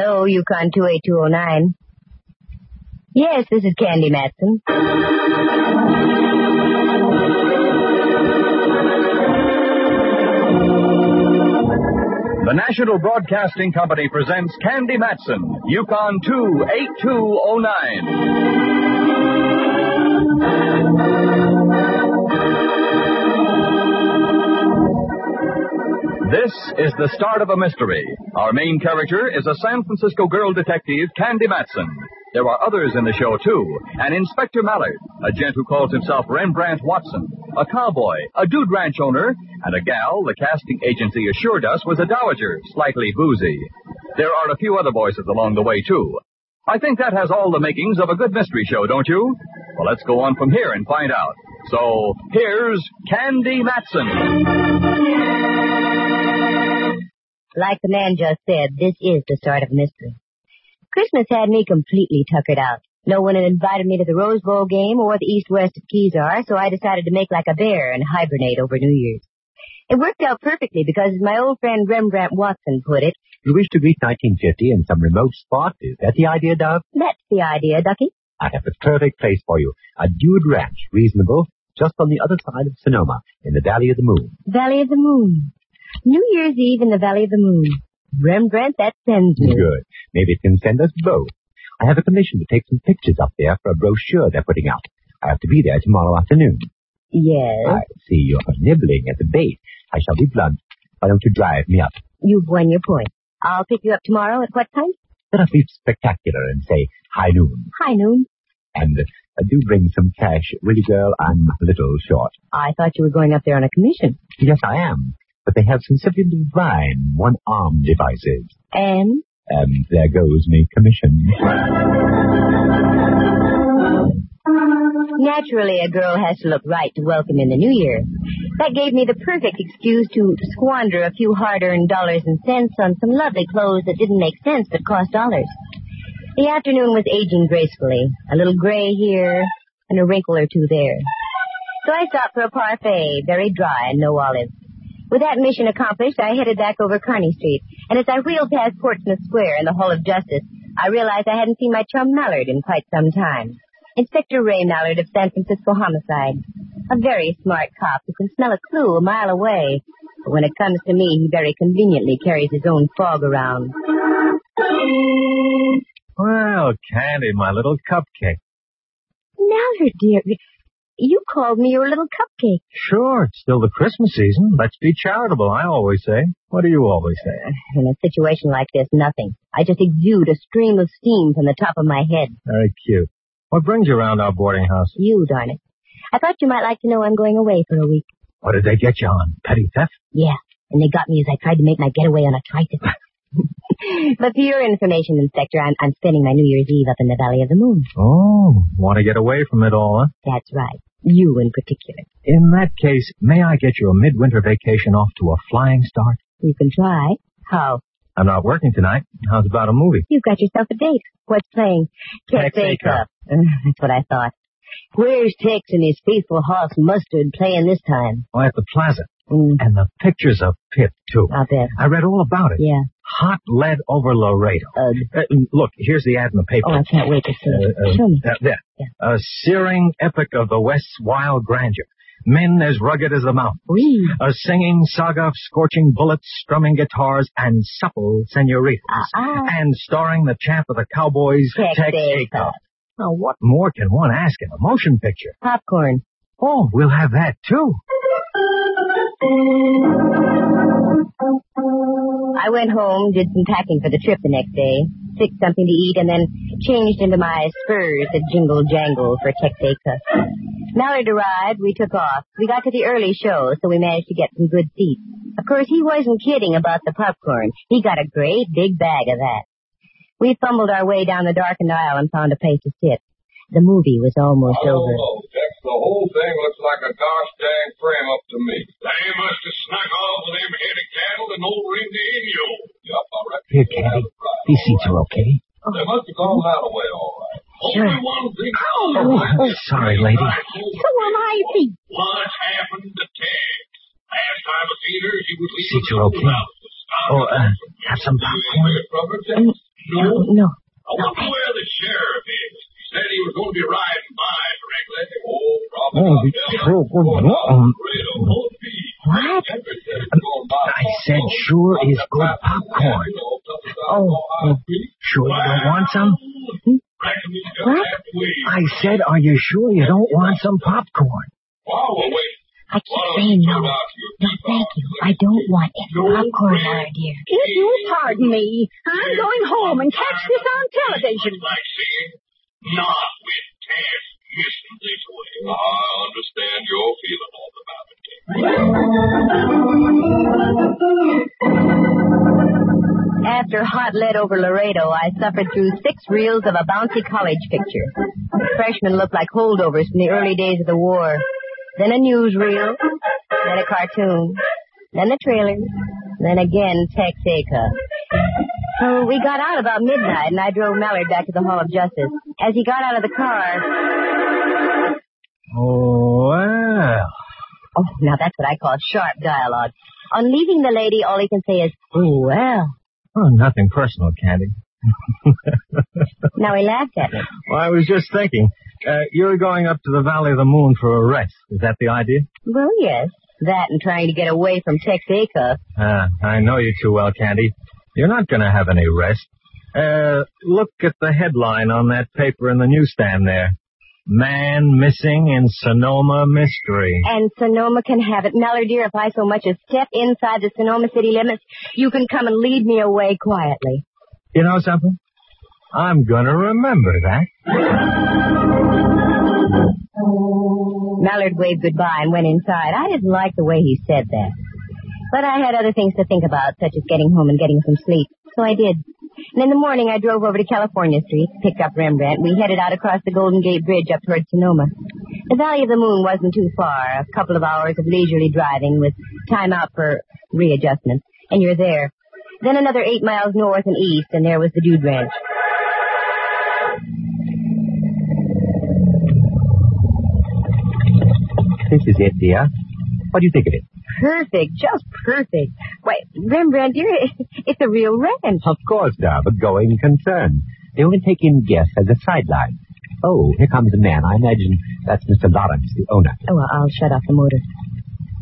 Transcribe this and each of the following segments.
Hello, Yukon 28209. Yes, this is Candy Matson. The National Broadcasting Company presents Candy Matson, Yukon 28209. This is the start of a mystery. Our main character is a San Francisco girl detective, Candy Matson. There are others in the show, too. An Inspector Mallard, a gent who calls himself Rembrandt Watson, a cowboy, a dude ranch owner, and a gal the casting agency assured us was a dowager, slightly boozy. There are a few other voices along the way, too. I think that has all the makings of a good mystery show, don't you? Well, let's go on from here and find out. So, here's Candy Matson. Like the man just said, this is the start of a mystery. Christmas had me completely tuckered out. No one had invited me to the Rose Bowl game or the east-west of Kezar, so I decided to make like a bear and hibernate over New Year's. It worked out perfectly because, as my old friend Rembrandt Watson put it, You wish to greet 1950 in some remote spot? Is that the idea, Dove? that's the idea, Ducky. I have the perfect place for you. A dude ranch, reasonable, just on the other side of Sonoma, in the Valley of the Moon. Valley of the Moon. New Year's Eve in the Valley of the Moon. Rembrandt, that sends me. Good. Maybe it can send us both. I have a commission to take some pictures up there for a brochure they're putting out. I have to be there tomorrow afternoon. Yes. I see you're nibbling at the bait. I shall be blunt. Why don't you drive me up? You've won your point. I'll pick you up tomorrow at what time? Let us be spectacular and say high noon. High noon. And uh, do bring some cash, will you, girl? I'm a little short. I thought you were going up there on a commission. Yes, I am. But they have some simply divine one-arm devices. And? And there goes me commission. Naturally, a girl has to look right to welcome in the new year. That gave me the perfect excuse to squander a few hard-earned dollars and cents on some lovely clothes that didn't make sense but cost dollars. The afternoon was aging gracefully. A little gray here and a wrinkle or two there. So I stopped for a parfait, very dry and no olives. With that mission accomplished, I headed back over Kearny Street. And as I wheeled past Portsmouth Square and the Hall of Justice, I realized I hadn't seen my chum Mallard in quite some time. Inspector Ray Mallard of San Francisco Homicide. A very smart cop who can smell a clue a mile away. But when it comes to me, he very conveniently carries his own fog around. Well, Candy, my little cupcake. Mallard, dear, you called me your little cupcake. Sure, it's still the Christmas season. Let's be charitable, I always say. What do you always say? In a situation like this, nothing. I just exude a stream of steam from the top of my head. Very cute. What brings you around our boarding house? You, darn it. I thought you might like to know I'm going away for a week. What did they get you on? Petty theft? Yeah, and they got me as I tried to make my getaway on a tricycle. but for your information, Inspector, I'm, I'm spending my New Year's Eve up in the Valley of the Moon. Oh, want to get away from it all, huh? That's right. You in particular. In that case, may I get you a midwinter vacation off to a flying start? You can try. How? I'm not working tonight. How's about a movie? You've got yourself a date. What's playing? Tex Tex Acuff. Uh, That's what I thought. Where's Tex and his faithful horse Mustard playing this time? Oh, at the plaza. Mm, And the pictures of Pip, too. I'll bet. I read all about it. Yeah. Hot lead over Laredo. Uh, Uh, look, here's the ad in the paper. oh, I can't wait to see Uh, it. uh, me. uh, there. Yeah. A searing epic of the West's wild grandeur. Men as rugged as the mountain. Wee. A singing saga of scorching bullets, strumming guitars, and supple senoritas. Ah, And starring the champ of the Cowboys, Tex Tex Acuff. Acuff. Now, what more can one ask in a motion picture? popcorn. Oh, we'll have that too. I went home, did some packing for the trip the next day, fixed something to eat, and then changed into my spurs that jingle jangle for Tex Acuff. Mallard arrived, we took off. We got to the early show, so we managed to get some good seats. Of course, he wasn't kidding about the popcorn. He got a great big bag of that. We fumbled our way down the darkened aisle and found a place to sit. The movie was almost oh. over. Tex, the whole thing looks like a gosh dang frame up to me. They must have snuck off with them head of cattle and old ring the Inyo. Yep, I reckon. Here, they Candy. right. These seats are okay. They must have gone that way, all right. Sure. Only one thing. Oh, oh, sorry, lady. So am I, see. What happened to Ted? Last time I seen her, she was leaving Seats are okay. the house to stop Oh, at uh, have some popcorn? Rubber, Tex? No. No. I wonder where the sheriff is. He said he was going to be riding by directly. Oh, probably. Oh, not. the- Yeah. oh, oh, Oh. I'm afraid of won't be. What? I said sure is good popcorn. Oh, oh Sure you don't want some? What? I said, are you sure you don't want some popcorn? Wow, well, wait. I keep saying no. No, thank you. I don't want any popcorn, Laura, dear. If you pardon me, I'm going home and catch this on television. Not with Tess missing this way. I understand your feeling all about it. After hot lead over Laredo, I suffered through six reels of a bouncy college picture. Freshmen looked like holdovers from the early days of the war. Then a newsreel, then a cartoon, then the trailer, then again Tex Acuff. So we got out about midnight, and I drove Mallard back to the Hall of Justice. As he got out of the car, Oh, well. oh, now that's what I call sharp dialogue. On leaving the lady, all he can say is, "Oh well." Oh, nothing personal, Candy. Now he laughed at me. Well, I was just thinking, uh, you're going up to the Valley of the Moon for a rest. Is that the idea? Well, yes, that and trying to get away from Tex Acuff. Ah, I know you too well, Candy. You're not going to have any rest. Uh, look at the headline on that paper in the newsstand there. Man missing in Sonoma mystery. And Sonoma can have it. Mallard, dear, if I so much as step inside the Sonoma city limits, you can come and lead me away quietly. You know something? I'm going to remember that. Mallard waved goodbye and went inside. I didn't like the way he said that. But I had other things to think about, such as getting home and getting some sleep. So I did. And in the morning, I drove over to California Street, picked up Rembrandt. We headed out across the Golden Gate Bridge up towards Sonoma. The Valley of the Moon wasn't too far, a couple of hours of leisurely driving with time out for readjustment. And you're there. Then another eight miles north and east, and there was the Dude Ranch. This is it, dear. What do you think of it? Perfect, just perfect. Why, Rembrandt, dear, it's a real ranch. Of course, dear, but going concern. They only take in guests as a sideline. Oh, here comes a man. I imagine that's Mr. Lawrence, the owner. Oh, I'll shut off the motor.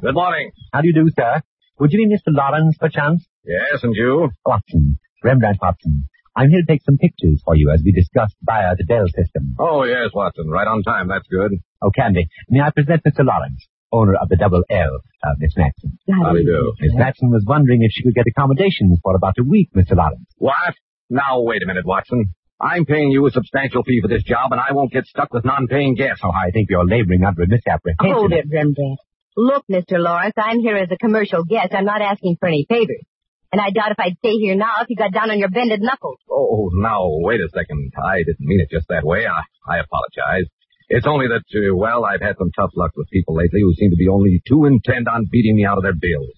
Good morning. How do you do, sir? Would you be Mr. Lawrence, perchance? Yes, and you? Watson. Rembrandt Watson. I'm here to take some pictures for you as we discussed via the Bell system. Oh, yes, Watson. Right on time. That's good. Oh, Candy, may I present Mr. Lawrence, owner of the Double L, uh, Miss Matson. How do you do? Miss Matson was wondering if she could get accommodations for about a week, Mr. Lawrence. What? Now, wait a minute, Watson. I'm paying you a substantial fee for this job, and I won't get stuck with non-paying guests. Oh, I think you're laboring under a misapprehension. Hold it, Rembrandt. Look, Mr. Lawrence, I'm here as a commercial guest. I'm not asking for any favors. And I doubt if I'd stay here now if you got down on your bended knuckles. Oh, now, wait a second. I didn't mean it just that way. I, I apologize. It's only that, uh, well, I've had some tough luck with people lately who seem to be only too intent on beating me out of their bills.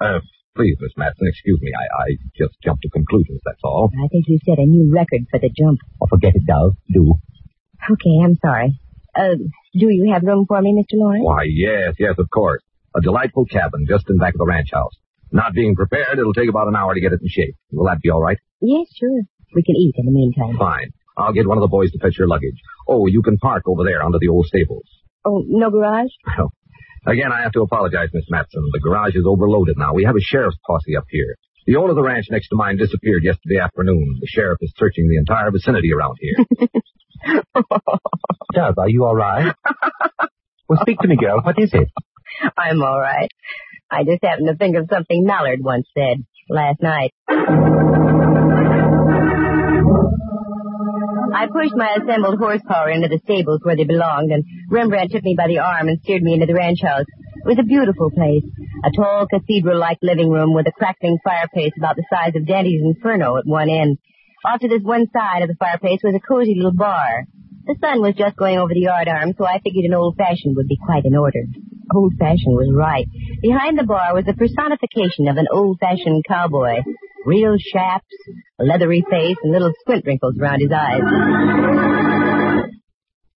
Uh, please, Miss Matson, excuse me. I, I just jumped to conclusions, that's all. I think you set a new record for the jump. Oh, forget it, Dove. Do. Okay, I'm sorry. Uh, do you have room for me, Mr. Lawrence? Why, yes, yes, of course. A delightful cabin just in back of the ranch house. Not being prepared, it'll take about an hour to get it in shape. Will that be all right? Yes, sure. We can eat in the meantime. Fine. I'll get one of the boys to fetch your luggage. Oh, you can park over there under the old stables. Oh, no garage? Well, again, I have to apologize, Miss Matson. The garage is overloaded now. We have a sheriff's posse up here. The owner of the ranch next to mine disappeared yesterday afternoon. The sheriff is searching the entire vicinity around here. Dove, are you all right? well, speak to me, girl. What is it? I'm all right. I just happened to think of something Mallard once said last night. I pushed my assembled horsepower into the stables where they belonged, and Rembrandt took me by the arm and steered me into the ranch house. It was a beautiful place, a tall cathedral-like living room with a crackling fireplace about the size of Dante's Inferno at one end. Off to this one side of the fireplace was a cozy little bar. The sun was just going over the yard arm, so I figured an old-fashioned would be quite in order. Old-fashioned was right. Behind the bar was the personification of an old-fashioned cowboy. Real chaps, a leathery face, and little squint wrinkles around his eyes.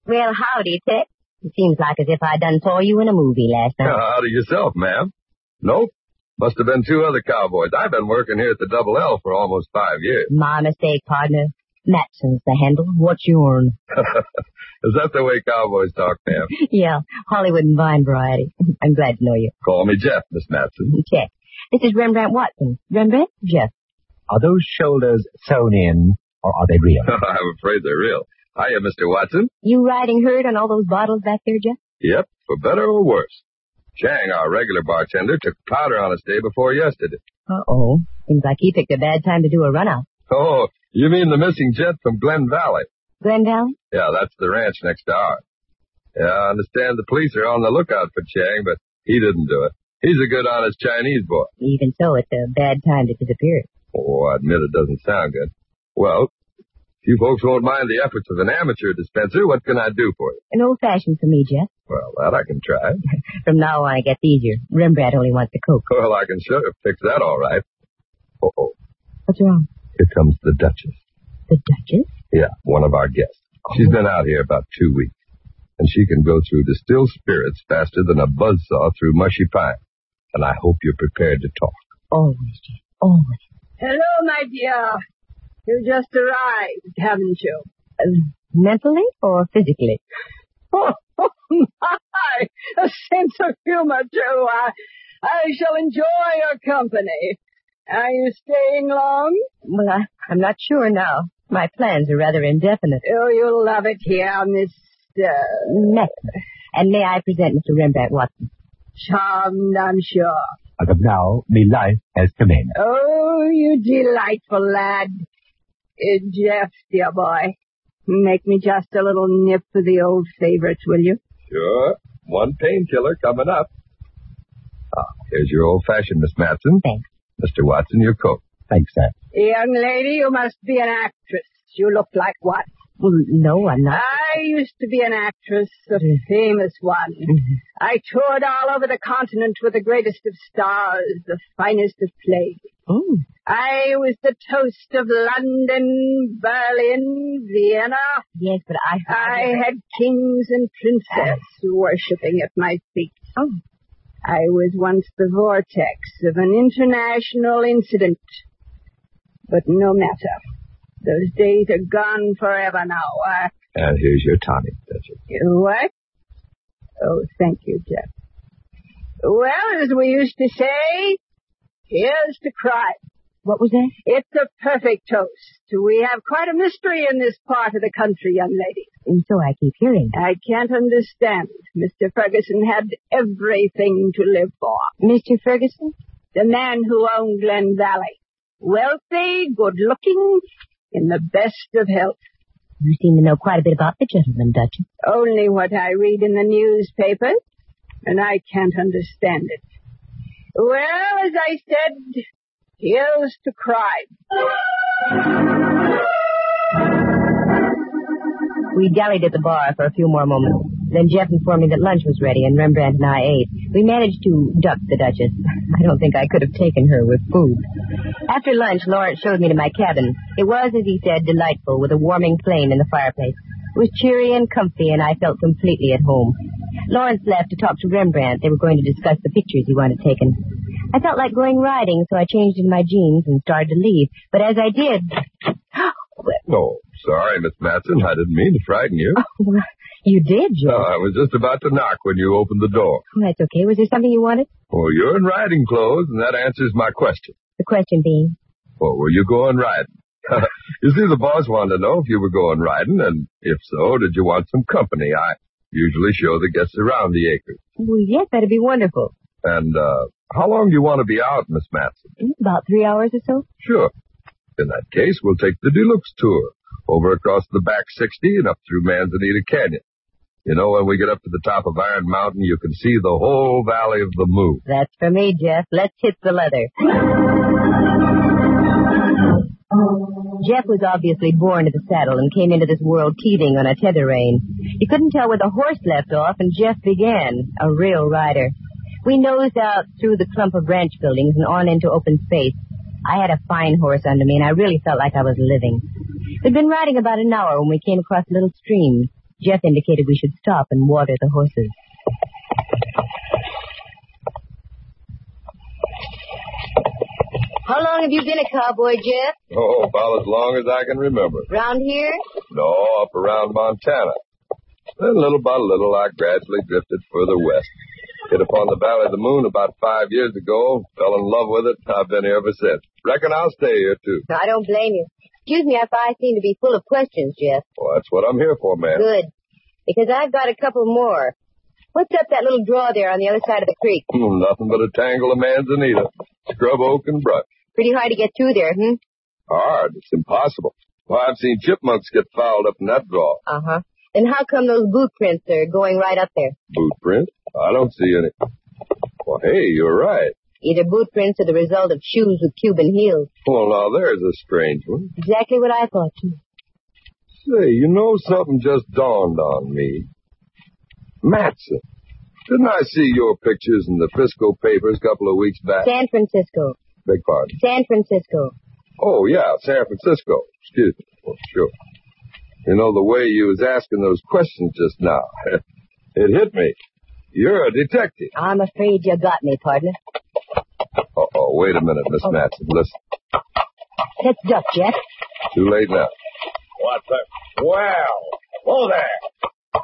Well, howdy, Tex. It seems like as if I done saw you in a movie last night. Howdy yourself, ma'am. Nope. Must have been two other cowboys. I've been working here at the Double L for almost five years. My mistake, partner. Matson's the handle. What's yourn? Is that the way cowboys talk, ma'am? yeah, Hollywood and Vine variety. I'm glad to know you. Call me Jeff, Miss Matson. Jeff. This is Rembrandt Watson. Rembrandt? Jeff. Are those shoulders sewn in, or are they real? I'm afraid they're real. Hiya, Mr. Watson. You riding herd on all those bottles back there, Jeff? Yep, for better or worse. Chang, our regular bartender, took powder on us day before yesterday. Uh-oh. Seems like he picked a bad time to do a run-out. Oh, you mean the missing jet from Glen Valley? Glen Valley? Yeah, that's the ranch next to ours. Yeah, I understand the police are on the lookout for Chang, but he didn't do it. He's a good, honest Chinese boy. Even so, it's a bad time to disappear. Oh, I admit it doesn't sound good. Well, if you folks won't mind the efforts of an amateur dispenser, what can I do for you? An old-fashioned for me, Jeff. Well, that I can try. From now on, it gets easier. Rembrandt only wants the coke. Well, I can sure fix that all right. Uh-oh. What's wrong? Here comes the Duchess. The Duchess? Yeah, one of our guests. She's been out here about two weeks. And she can go through distilled spirits faster than a buzzsaw through mushy pine. And I hope you're prepared to talk. Always, Jeff. Always. Hello, my dear. You just arrived, haven't you? Uh, mentally or physically? Oh, oh, my! A sense of humor, too. I, I shall enjoy your company. Are you staying long? Well, I, I'm not sure now. My plans are rather indefinite. Oh, you'll love it here, Miss... Uh. And may I present Mr. Rembrandt Watson? charmed, I'm sure. As of now, me life has commenced. Oh, you delightful lad. Uh, Jeff, dear boy, make me just a little nip of the old favorites, will you? Sure. One painkiller coming up. Ah, here's your old-fashioned, Miss Matson. Thanks. Mr. Watson, your coat. Thanks, sir. Young lady, you must be an actress. You look like one. Well, no, I'm not. I used to be an actress, a mm-hmm. famous one. Mm-hmm. I toured all over the continent with the greatest of stars, the finest of plays. Oh, I was the toast of London, Berlin, Vienna. yes, but I... I had kings and princesses worshipping at my feet. Oh, I was once the vortex of an international incident. But no matter. Those days are gone forever now. I, And here's your tonic, Duchess. what? Oh, thank you, Jeff. Well, as we used to say, here's to crime. what was that? It's a perfect toast. We have quite a mystery in this part of the country, young lady. And so I keep hearing. I can't understand. Mr. Ferguson had everything to live for. Mr. Ferguson? The man who owned Glen Valley. Wealthy, good looking, in the best of health. You seem to know quite a bit about the gentleman, Duchess. Only what I read in the newspapers, and I can't understand it. Well, as I said, here's to crime. We dallied at the bar for a few more moments. Then Jeff informed me that lunch was ready, and Rembrandt and I ate. We managed to duck the Duchess. I don't think I could have taken her with food. After lunch, Lawrence showed me to my cabin. It was, as he said, delightful, with a warming flame in the fireplace. It was cheery and comfy, and I felt completely at home. Lawrence left to talk to Rembrandt. They were going to discuss the pictures he wanted taken. I felt like going riding, so I changed into my jeans and started to leave. But as I did... Oh, sorry, Miss Matson. I didn't mean to frighten you. Well, you did, No, Jeff. I was just about to knock when you opened the door. Oh, that's okay. Was there something you wanted? Well, you're in riding clothes, and that answers my question. The question being... Well, were you going riding? you see, the boss wanted to know if you were going riding, and if so, did you want some company? I usually show the guests around the acres. Well, yes, that'd be wonderful. And, uh, how long do you want to be out, Miss Matson? Mm, About three hours or so? Sure. In that case, we'll take the deluxe tour over across the back 60 and up through Manzanita Canyon. You know, when we get up to the top of Iron Mountain, you can see the whole valley of the moon. That's for me, Jeff. Let's hit the leather. Jeff was obviously born to the saddle and came into this world teething on a tether rein. You couldn't tell where the horse left off, and Jeff began, a real rider. We nosed out through the clump of ranch buildings and on into open space. I had a fine horse under me, and I really felt like I was living. We'd been riding about an hour when we came across a little stream. Jeff indicated we should stop and water the horses. How long have you been a cowboy, Jeff? Oh, about as long as I can remember. Round here? No, up around Montana. Then little by little, I gradually drifted further west. Hit upon the Valley of the Moon about five years ago. Fell in love with it. I've been here ever since. Reckon I'll stay here, too. I don't blame you. Excuse me if I seem to be full of questions, Jeff. Well, that's what I'm here for, man. Good. Because I've got a couple more. What's up that little draw there on the other side of the creek? Hmm, nothing but a tangle of manzanita, scrub oak, and brush. Pretty hard to get through there, hmm? Hard. It's impossible. Well, I've seen chipmunks get fouled up in that draw. Uh-huh. Then how come those boot prints are going right up there? Boot print? I don't see any. Well, hey, you're right. Either boot prints or the result of shoes with Cuban heels. Well, now there's a strange one. Exactly what I thought, too. Say, you know something just dawned on me. Matson. Didn't I see your pictures in the Frisco papers a couple of weeks back? San Francisco. Big pardon. San Francisco. Oh, yeah, San Francisco. Excuse me. Oh, sure. You know, the way you was asking those questions just now, it hit me. You're a detective. I'm afraid you got me, partner. Uh-oh, wait a minute, Miss Matson. Listen, Let's duck, Jeff. too late now. What the? Well, whoa there.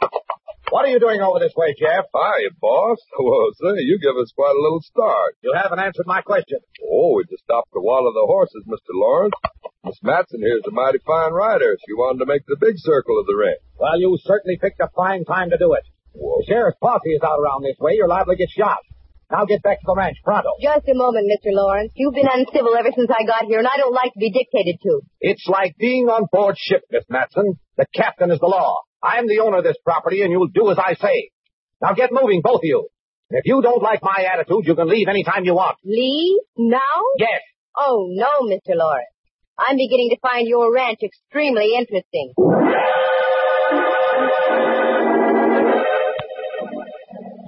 What are you doing over this way, Jeff? Hi, boss. Well, say, you give us quite a little start. You haven't answered my question. Oh, we just stopped to water the horses, Mr. Lawrence. Miss Matson here's a mighty fine rider. She wanted to make the big circle of the ring. Well, you certainly picked a fine time to do it. Whoa. The sheriff's posse is out around this way. You're liable to get shot. Now get back to the ranch, pronto. Just a moment, Mr. Lawrence. You've been uncivil ever since I got here, and I don't like to be dictated to. It's like being on board ship, Miss Matson. The captain is the law. I'm the owner of this property, and you'll do as I say. Now get moving, both of you. If you don't like my attitude, you can leave any time you want. Leave? Now? Yes. Oh, no, Mr. Lawrence. I'm beginning to find your ranch extremely interesting.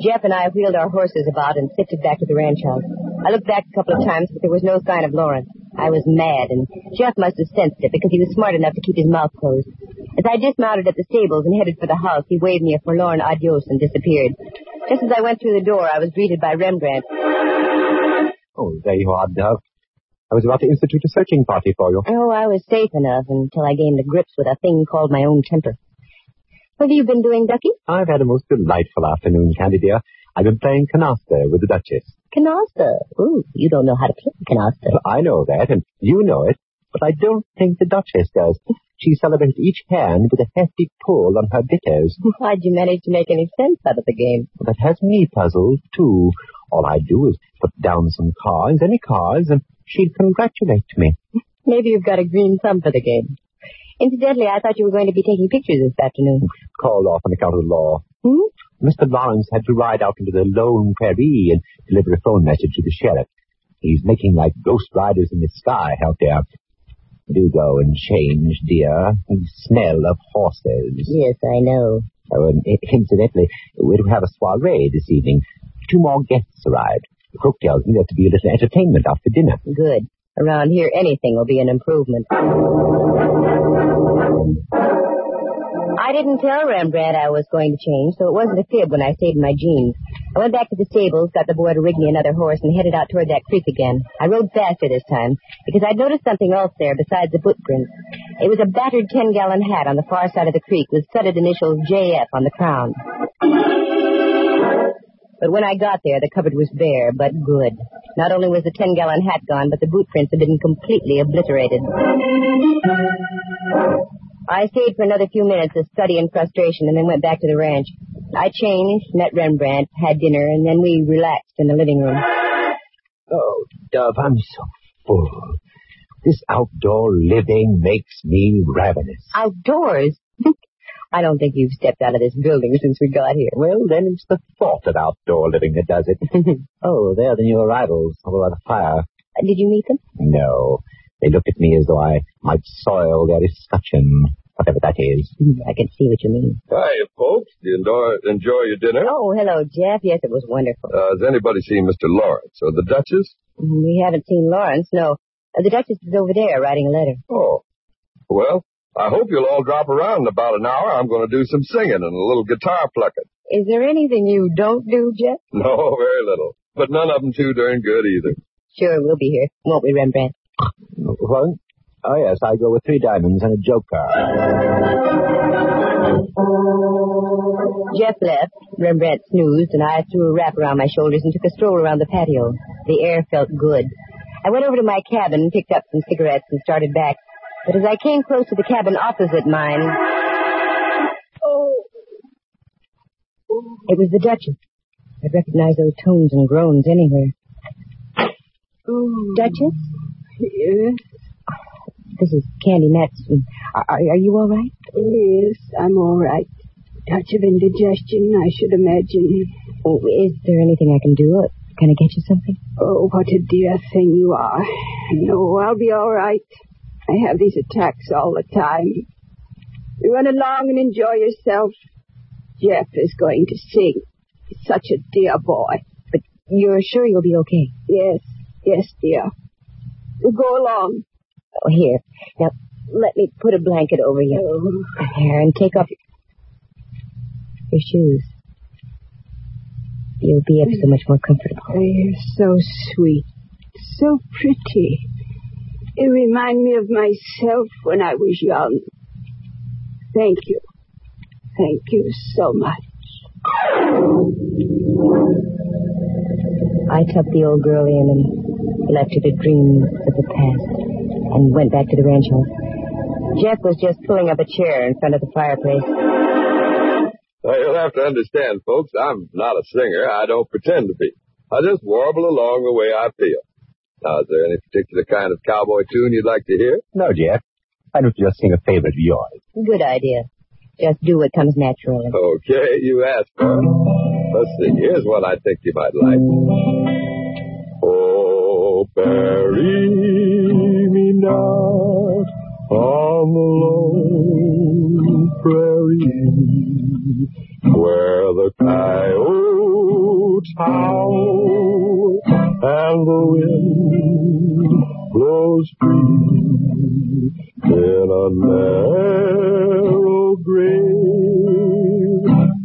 Jeff and I wheeled our horses about and sifted back to the ranch house. I looked back a couple of times, but there was no sign of Lawrence. I was mad, and Jeff must have sensed it because he was smart enough to keep his mouth closed. As I dismounted at the stables and headed for the house, he waved me a forlorn adios and disappeared. Just as I went through the door, I was greeted by Rembrandt. Oh, there you are, Dove. I was about to institute a searching party for you. Oh, I was safe enough until I gained the grips with a thing called my own temper. What have you been doing, Ducky? I've had a most delightful afternoon, Candy dear. I've been playing canasta with the Duchess. Canasta. Ooh, you don't know how to play canasta. I know that, and you know it, but I don't think the Duchess does. She celebrates each hand with a hefty pull on her bitters. How'd you manage to make any sense out of the game? That has me puzzled, too. All I do is put down some cards, any cards, and she'd congratulate me. Maybe you've got a green thumb for the game. Incidentally, I thought you were going to be taking pictures this afternoon. Called off on account of the law. Hmm? Mr. Lawrence had to ride out into the lone prairie and deliver a phone message to the sheriff. He's making like ghost riders in the sky out there. Do go and change, dear. The smell of horses. Yes, I know. Oh, and incidentally, we're to have a soiree this evening. Two more guests arrived. The cook tells me there's to be a little entertainment after dinner. Good. Around here, anything will be an improvement. I didn't tell Rembrandt I was going to change, so it wasn't a fib when I stayed in my jeans. I went back to the stables, got the boy to rig me another horse, and headed out toward that creek again. I rode faster this time, because I'd noticed something else there besides the footprints. It was a battered ten-gallon hat on the far side of the creek with studded initials JF on the crown. But when I got there, the cupboard was bare, but good. Not only was the ten-gallon hat gone, but the boot prints had been completely obliterated. I stayed for another few minutes of study and frustration and then went back to the ranch. I changed, met Rembrandt, had dinner, and then we relaxed in the living room. Oh, Dove, I'm so full. This outdoor living makes me ravenous. Outdoors? I don't think you've stepped out of this building since we got here. Well, then it's the thought of outdoor living that does it. oh, there are the new arrivals over by the fire. Did you meet them? No. They looked at me as though I might soil their escutcheon, whatever that is. I can see what you mean. Hi, folks. Do you enjoy, enjoy your dinner? Oh, hello, Jeff. Yes, it was wonderful. Uh, has anybody seen Mr. Lawrence or the Duchess? We haven't seen Lawrence, no. Uh, the Duchess is over there writing a letter. Oh. Well, I hope you'll all drop around in about an hour. I'm going to do some singing and a little guitar plucking. Is there anything you don't do, Jeff? No, very little. But none of them too darn good either. Sure, we'll be here. Won't we, Rembrandt? What? Oh, yes, I go with three diamonds and a joke card. Jeff left, Rembrandt snoozed, and I threw a wrap around my shoulders and took a stroll around the patio. The air felt good. I went over to my cabin, picked up some cigarettes, and started back. But as I came close to the cabin opposite mine, Oh, it was the Duchess. I'd recognize those tones and groans anywhere. oh. Duchess, Yes, this is Candy Matson. Are, are, are you all right? yes, I'm all right. Touch of indigestion, I should imagine. Oh, is there anything I can do? Uh, Can I get you something? Oh, what a dear thing you are. No, I'll be all right. I have these attacks all the time. You run along and enjoy yourself. Jeff is going to sing. He's such a dear boy. But you're sure you'll be okay? Yes, yes, dear. You go along. Oh, here. Now, let me put a blanket over you. Oh, Here, and take off your shoes. You'll be ever so much more comfortable. oh, you're so sweet, so pretty. You remind me of myself when I was young. Thank you. Thank you so much. I tucked the old girl in and left her to dream of the past and went back to the ranch house. Jeff was just pulling up a chair in front of the fireplace. Well, you'll have to understand, folks, I'm not a singer. I don't pretend to be. I just warble along the way I feel. Now, is there any particular kind of cowboy tune you'd like to hear? No, Jeff. Why don't you just sing a favorite of yours? Good idea. Just do what comes naturally. Okay, you asked for it. Let's see. Here's one I think you might like. Oh, bury me not on the lone prairie where the coyotes howl and the wind blows free in a narrow grave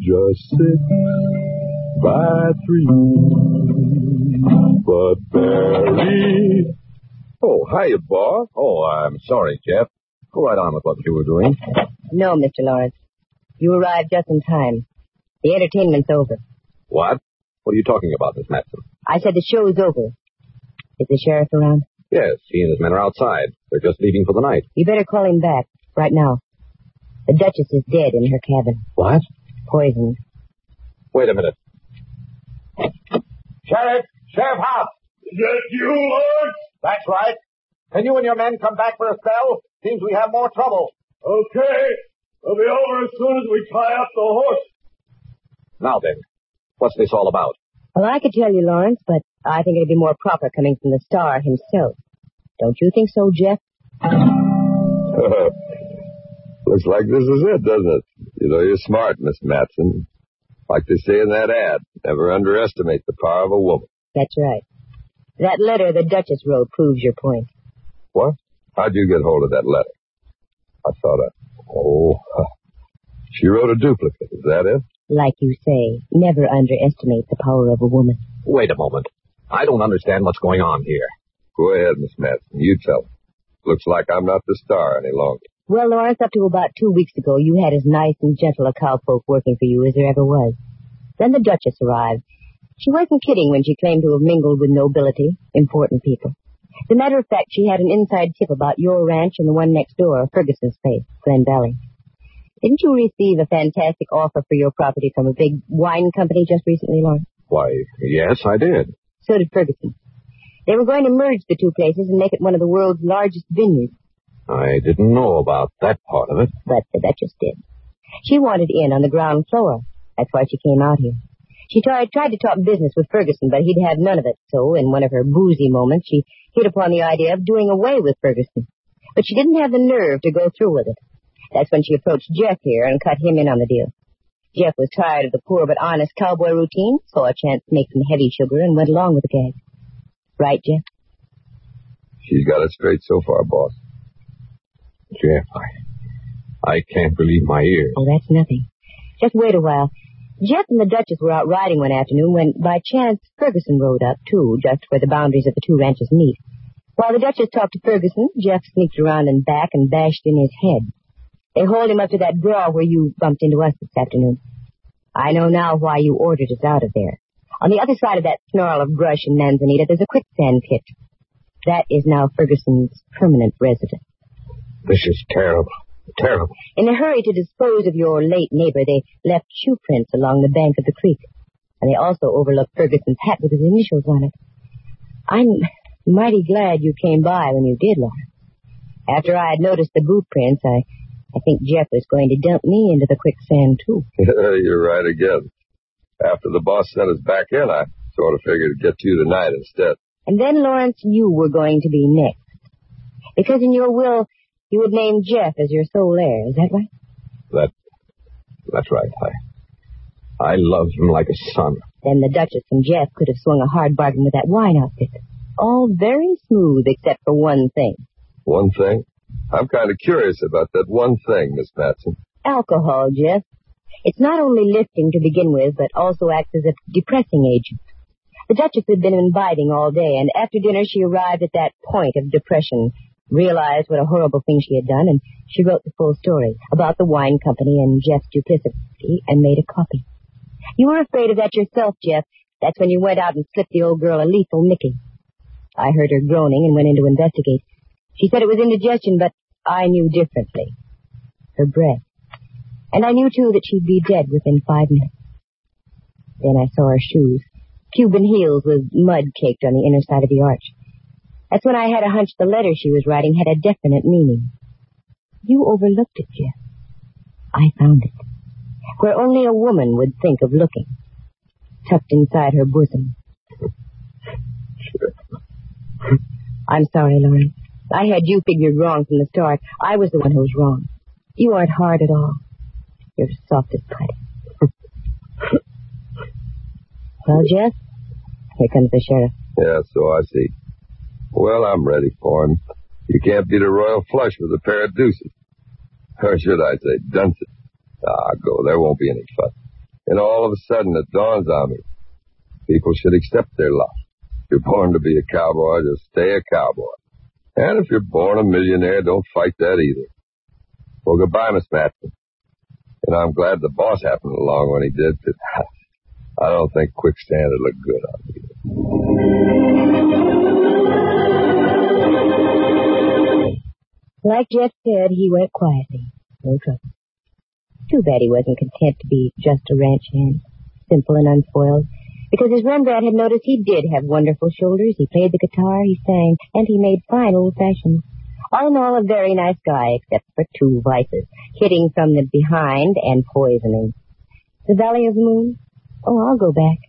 just six by three. But Barry. Oh, hiya, boss. Oh, I'm sorry, Jeff. Go right on with what you were doing. No, Mr. Lawrence. You arrived just in time. The entertainment's over. What? What are you talking about, Miss Matson? I said the show is over. Is the sheriff around? Yes, he and his men are outside. They're just leaving for the night. You better call him back, right now. The Duchess is dead in her cabin, What? poisoned. Wait a minute. Sheriff! Sheriff Hobbs! Is that you, Lord? That's right. Can you and your men come back for a spell? Seems we have more trouble. Okay. We'll be over as soon as we tie up the horse. Now then, what's this all about? Well, I could tell you, Lawrence, but I think it'd be more proper coming from the star himself. Don't you think so, Jeff? Looks like this is it, doesn't it? You know, you're smart, Miss Matson. Like they say in that ad, never underestimate the power of a woman. That's right. That letter the Duchess wrote proves your point. What? How'd you get hold of that letter? I thought I... Oh, she wrote a duplicate. Is that it? Like you say, never underestimate the power of a woman. Wait a moment. I don't understand what's going on here. Go ahead, Miss Matson. You tell 'em. Looks like I'm not the star any longer. Well, Lawrence, up to about two weeks ago, you had as nice and gentle a cowpoke working for you as there ever was. Then the Duchess arrived. She wasn't kidding when she claimed to have mingled with nobility, important people. As a matter of fact, she had an inside tip about your ranch and the one next door, Ferguson's place, Glen Valley. Didn't you receive a fantastic offer for your property from a big wine company just recently, Lawrence? Why, yes, I did. So did Ferguson. They were going to merge the two places and make it one of the world's largest vineyards, I didn't know about that part of it. but the Duchess did. She wanted in on the ground floor. That's why she came out here. She tried, tried to talk business with Ferguson, but he'd have none of it. So, in one of her boozy moments, she hit upon the idea of doing away with Ferguson. But she didn't have the nerve to go through with it. That's when she approached Jeff here and cut him in on the deal. Jeff was tired of the poor but honest cowboy routine, saw a chance to make some heavy sugar, and went along with the gag. Right, Jeff? She's got it straight so far, boss. Jeff, I, I can't believe my ears. Oh, that's nothing. Just wait a while. Jeff and the Duchess were out riding one afternoon when, by chance, Ferguson rode up, too, just where the boundaries of the two ranches meet. While the Duchess talked to Ferguson, Jeff sneaked around and back and bashed in his head. They hauled him up to that draw where you bumped into us this afternoon. I know now why you ordered us out of there. On the other side of that snarl of brush and manzanita, there's a quicksand pit. That is now Ferguson's permanent residence. This is terrible. Terrible. In a hurry to dispose of your late neighbor, they left shoe prints along the bank of the creek. And they also overlooked Ferguson's hat with his initials on it. I'm mighty glad you came by when you did, Laura. After I had noticed the boot prints, I, I think Jeff was going to dump me into the quicksand, too. You're right again. After the boss sent us back in, I sort of figured to get you tonight instead. And then, Lawrence, you were going to be next. Because in your will, you would name Jeff as your sole heir. Is that right? That, that's right. I, I loved him like a son. Then the Duchess and Jeff could have swung a hard bargain with that wine outfit. All very smooth except for one thing. One thing? I'm kind of curious about that one thing, Miss Matson. Alcohol, Jeff. It's not only lifting to begin with, but also acts as a depressing agent. The Duchess had been imbibing all day, and after dinner she arrived at that point of depression realized what a horrible thing she had done, and she wrote the full story about the wine company and Jeff's duplicity and made a copy. You were afraid of that yourself, Jeff. That's when you went out and slipped the old girl a lethal nicking. I heard her groaning and went in to investigate. She said it was indigestion, but I knew differently. Her breath. And I knew, too, that she'd be dead within five minutes. Then I saw her shoes. Cuban heels with mud caked on the inner side of the arch. That's when I had a hunch the letter she was writing had a definite meaning. You overlooked it, Jeff. I found it. Where only a woman would think of looking. Tucked inside her bosom. I'm sorry, Lawrence. I had you figured wrong from the start. I was the one who was wrong. You aren't hard at all. You're soft as putty. well, Jeff, here comes the sheriff. Yeah, so I see. Well, I'm ready for him. You can't beat a royal flush with a pair of deuces. Or should I say dunces? Ah, go. There won't be any fun. And all of a sudden it dawns on me. People should accept their lot. You're born to be a cowboy, just stay a cowboy. And if you're born a millionaire, don't fight that either. Well, goodbye, Miss Matson. And I'm glad the boss happened along when he did, because I don't think quicksand would look good on me. Like Jeff said, he went quietly. No trouble. Too bad he wasn't content to be just a ranch hand, simple and unspoiled. Because as Rembrandt had noticed, he did have wonderful shoulders. He played the guitar, he sang, and he made fine old fashions. All in all, a very nice guy, except for two vices, hitting from the behind and poisoning. The Valley of the Moon? Oh, I'll go back.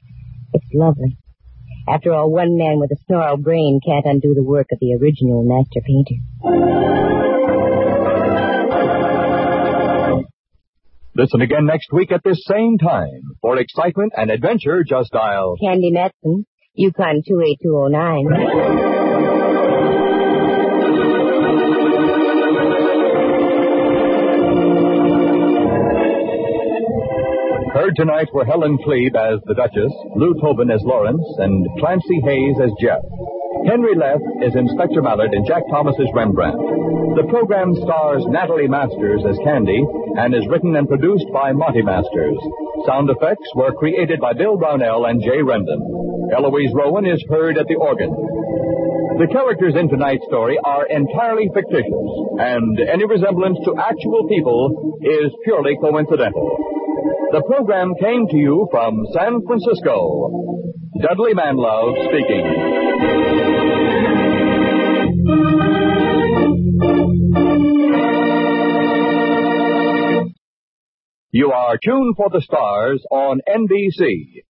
It's lovely. After all, one man with a snarled brain can't undo the work of the original master painter. Listen again next week at this same time. For excitement and adventure, just dial Candy Matson, Yukon 28209. Heard tonight were Helen Kleeb as the Duchess, Lou Tobin as Lawrence, and Clancy Hayes as Jeff. Henry Leff is Inspector Mallard and Jack Thomas as Rembrandt. The program stars Natalie Masters as Candy and is written and produced by Monty Masters. Sound effects were created by Bill Brownell and Jay Rendon. Eloise Rowan is heard at the organ. The characters in tonight's story are entirely fictitious, and any resemblance to actual people is purely coincidental. The program came to you from San Francisco. Dudley Manlove speaking. You are tuned for the stars on NBC.